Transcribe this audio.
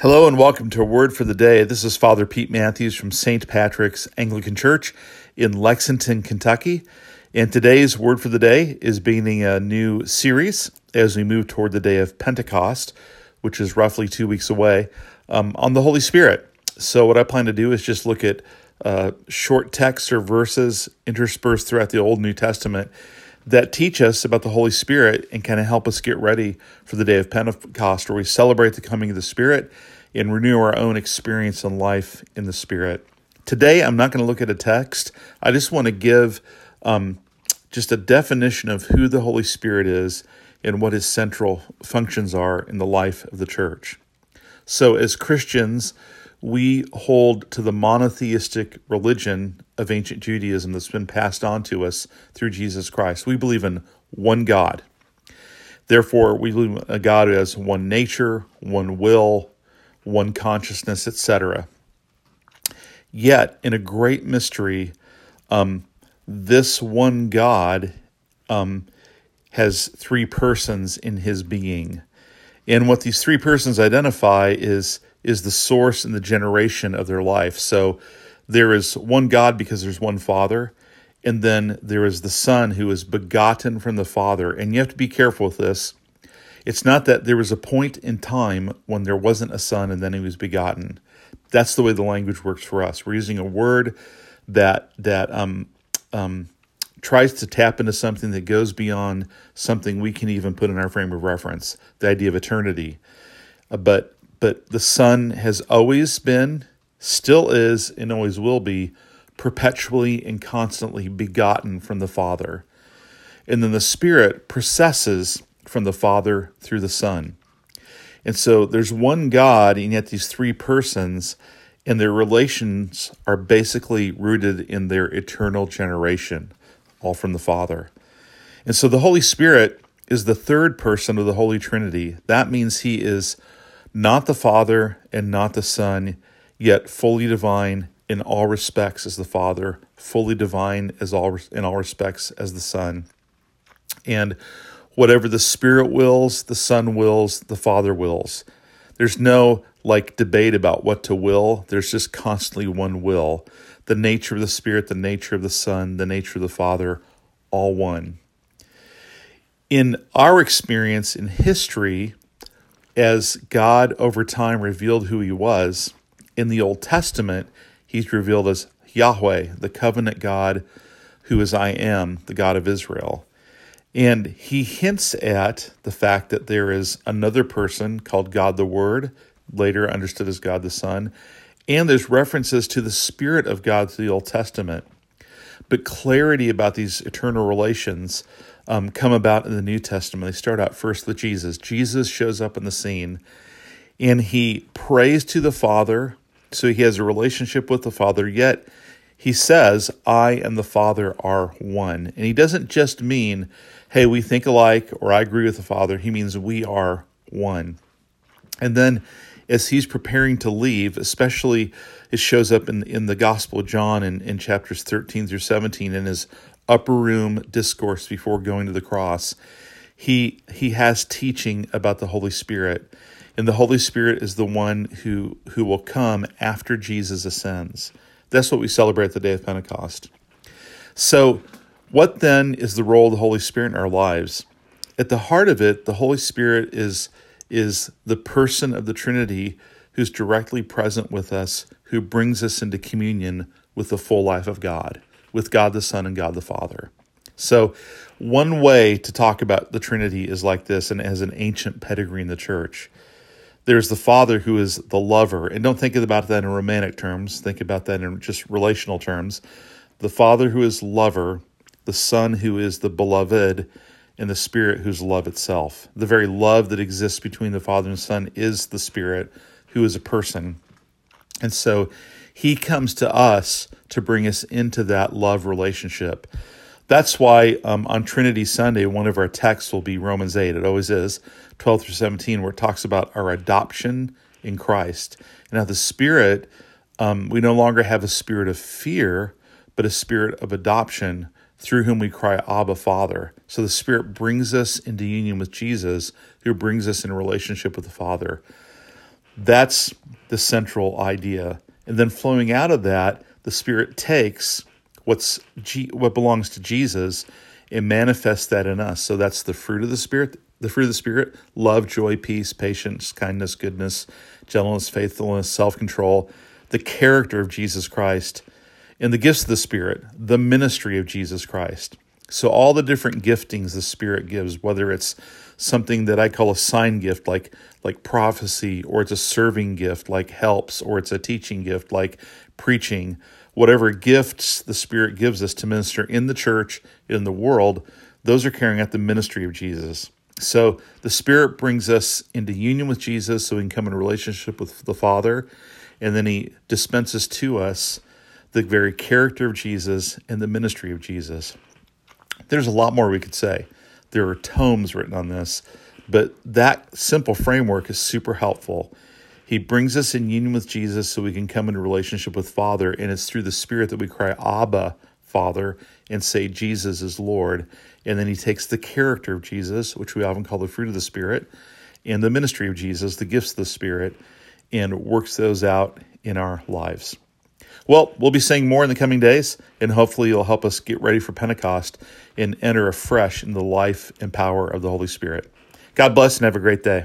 Hello and welcome to word for the day. This is Father Pete Matthews from St. Patrick's Anglican Church in Lexington, Kentucky. And today's word for the day is beginning a new series as we move toward the day of Pentecost, which is roughly two weeks away, um, on the Holy Spirit. So, what I plan to do is just look at uh, short texts or verses interspersed throughout the Old New Testament that teach us about the Holy Spirit and kind of help us get ready for the day of Pentecost, where we celebrate the coming of the Spirit and renew our own experience and life in the Spirit. Today, I'm not going to look at a text. I just want to give um, just a definition of who the Holy Spirit is and what his central functions are in the life of the church. So, as Christians, we hold to the monotheistic religion of ancient Judaism that's been passed on to us through Jesus Christ. We believe in one God. Therefore, we believe a God who has one nature, one will, one consciousness, etc. Yet, in a great mystery, um, this one God um, has three persons in his being. And what these three persons identify is is the source and the generation of their life. So there is one God because there's one Father, and then there is the Son who is begotten from the Father. And you have to be careful with this. It's not that there was a point in time when there wasn't a Son and then he was begotten. That's the way the language works for us. We're using a word that that um, um, tries to tap into something that goes beyond something we can even put in our frame of reference, the idea of eternity. Uh, but but the Son has always been, still is, and always will be perpetually and constantly begotten from the Father. And then the Spirit processes from the Father through the Son. And so there's one God, and yet these three persons, and their relations are basically rooted in their eternal generation, all from the Father. And so the Holy Spirit is the third person of the Holy Trinity. That means he is not the Father and not the Son, yet fully divine in all respects as the Father, fully divine as all in all respects as the Son. And whatever the Spirit wills, the Son wills, the Father wills. There's no like debate about what to will. There's just constantly one will. The nature of the Spirit, the nature of the Son, the nature of the Father, all one. In our experience in history, as God over time revealed who he was, in the Old Testament, he's revealed as Yahweh, the covenant God who is I am, the God of Israel. And he hints at the fact that there is another person called God the Word, later understood as God the Son, and there's references to the Spirit of God through the Old Testament. But clarity about these eternal relations um, come about in the New Testament. They start out first with Jesus. Jesus shows up in the scene and he prays to the Father. So he has a relationship with the Father, yet he says, I and the Father are one. And he doesn't just mean, hey, we think alike or I agree with the Father. He means we are one. And then as he's preparing to leave, especially it shows up in, in the Gospel of John in, in chapters 13 through 17 in his upper room discourse before going to the cross, he he has teaching about the Holy Spirit. And the Holy Spirit is the one who who will come after Jesus ascends. That's what we celebrate the day of Pentecost. So, what then is the role of the Holy Spirit in our lives? At the heart of it, the Holy Spirit is is the person of the Trinity who's directly present with us, who brings us into communion with the full life of God with God the Son and God the Father. So, one way to talk about the Trinity is like this, and it has an ancient pedigree in the church. There's the Father who is the lover, and don't think about that in romantic terms, think about that in just relational terms. The Father who is lover, the Son who is the beloved, and the Spirit who's love itself. The very love that exists between the Father and Son is the Spirit who is a person. And so he comes to us to bring us into that love relationship. That's why um, on Trinity Sunday, one of our texts will be Romans 8. It always is, 12 through 17, where it talks about our adoption in Christ. Now, the Spirit, um, we no longer have a spirit of fear, but a spirit of adoption through whom we cry, Abba, Father. So the Spirit brings us into union with Jesus, who brings us in relationship with the Father. That's the central idea. And then flowing out of that, the Spirit takes what's G- what belongs to Jesus and manifests that in us. So that's the fruit of the Spirit. The fruit of the Spirit love, joy, peace, patience, kindness, goodness, gentleness, faithfulness, self control, the character of Jesus Christ, and the gifts of the Spirit, the ministry of Jesus Christ. So, all the different giftings the Spirit gives, whether it's something that I call a sign gift, like, like prophecy, or it's a serving gift, like helps, or it's a teaching gift, like preaching, whatever gifts the Spirit gives us to minister in the church, in the world, those are carrying out the ministry of Jesus. So the Spirit brings us into union with Jesus so we can come in relationship with the Father, and then He dispenses to us the very character of Jesus and the ministry of Jesus. There's a lot more we could say. There are tomes written on this, but that simple framework is super helpful. He brings us in union with Jesus so we can come into relationship with Father, and it's through the Spirit that we cry, Abba, Father, and say, Jesus is Lord. And then he takes the character of Jesus, which we often call the fruit of the Spirit, and the ministry of Jesus, the gifts of the Spirit, and works those out in our lives. Well, we'll be saying more in the coming days, and hopefully, you'll help us get ready for Pentecost and enter afresh in the life and power of the Holy Spirit. God bless and have a great day.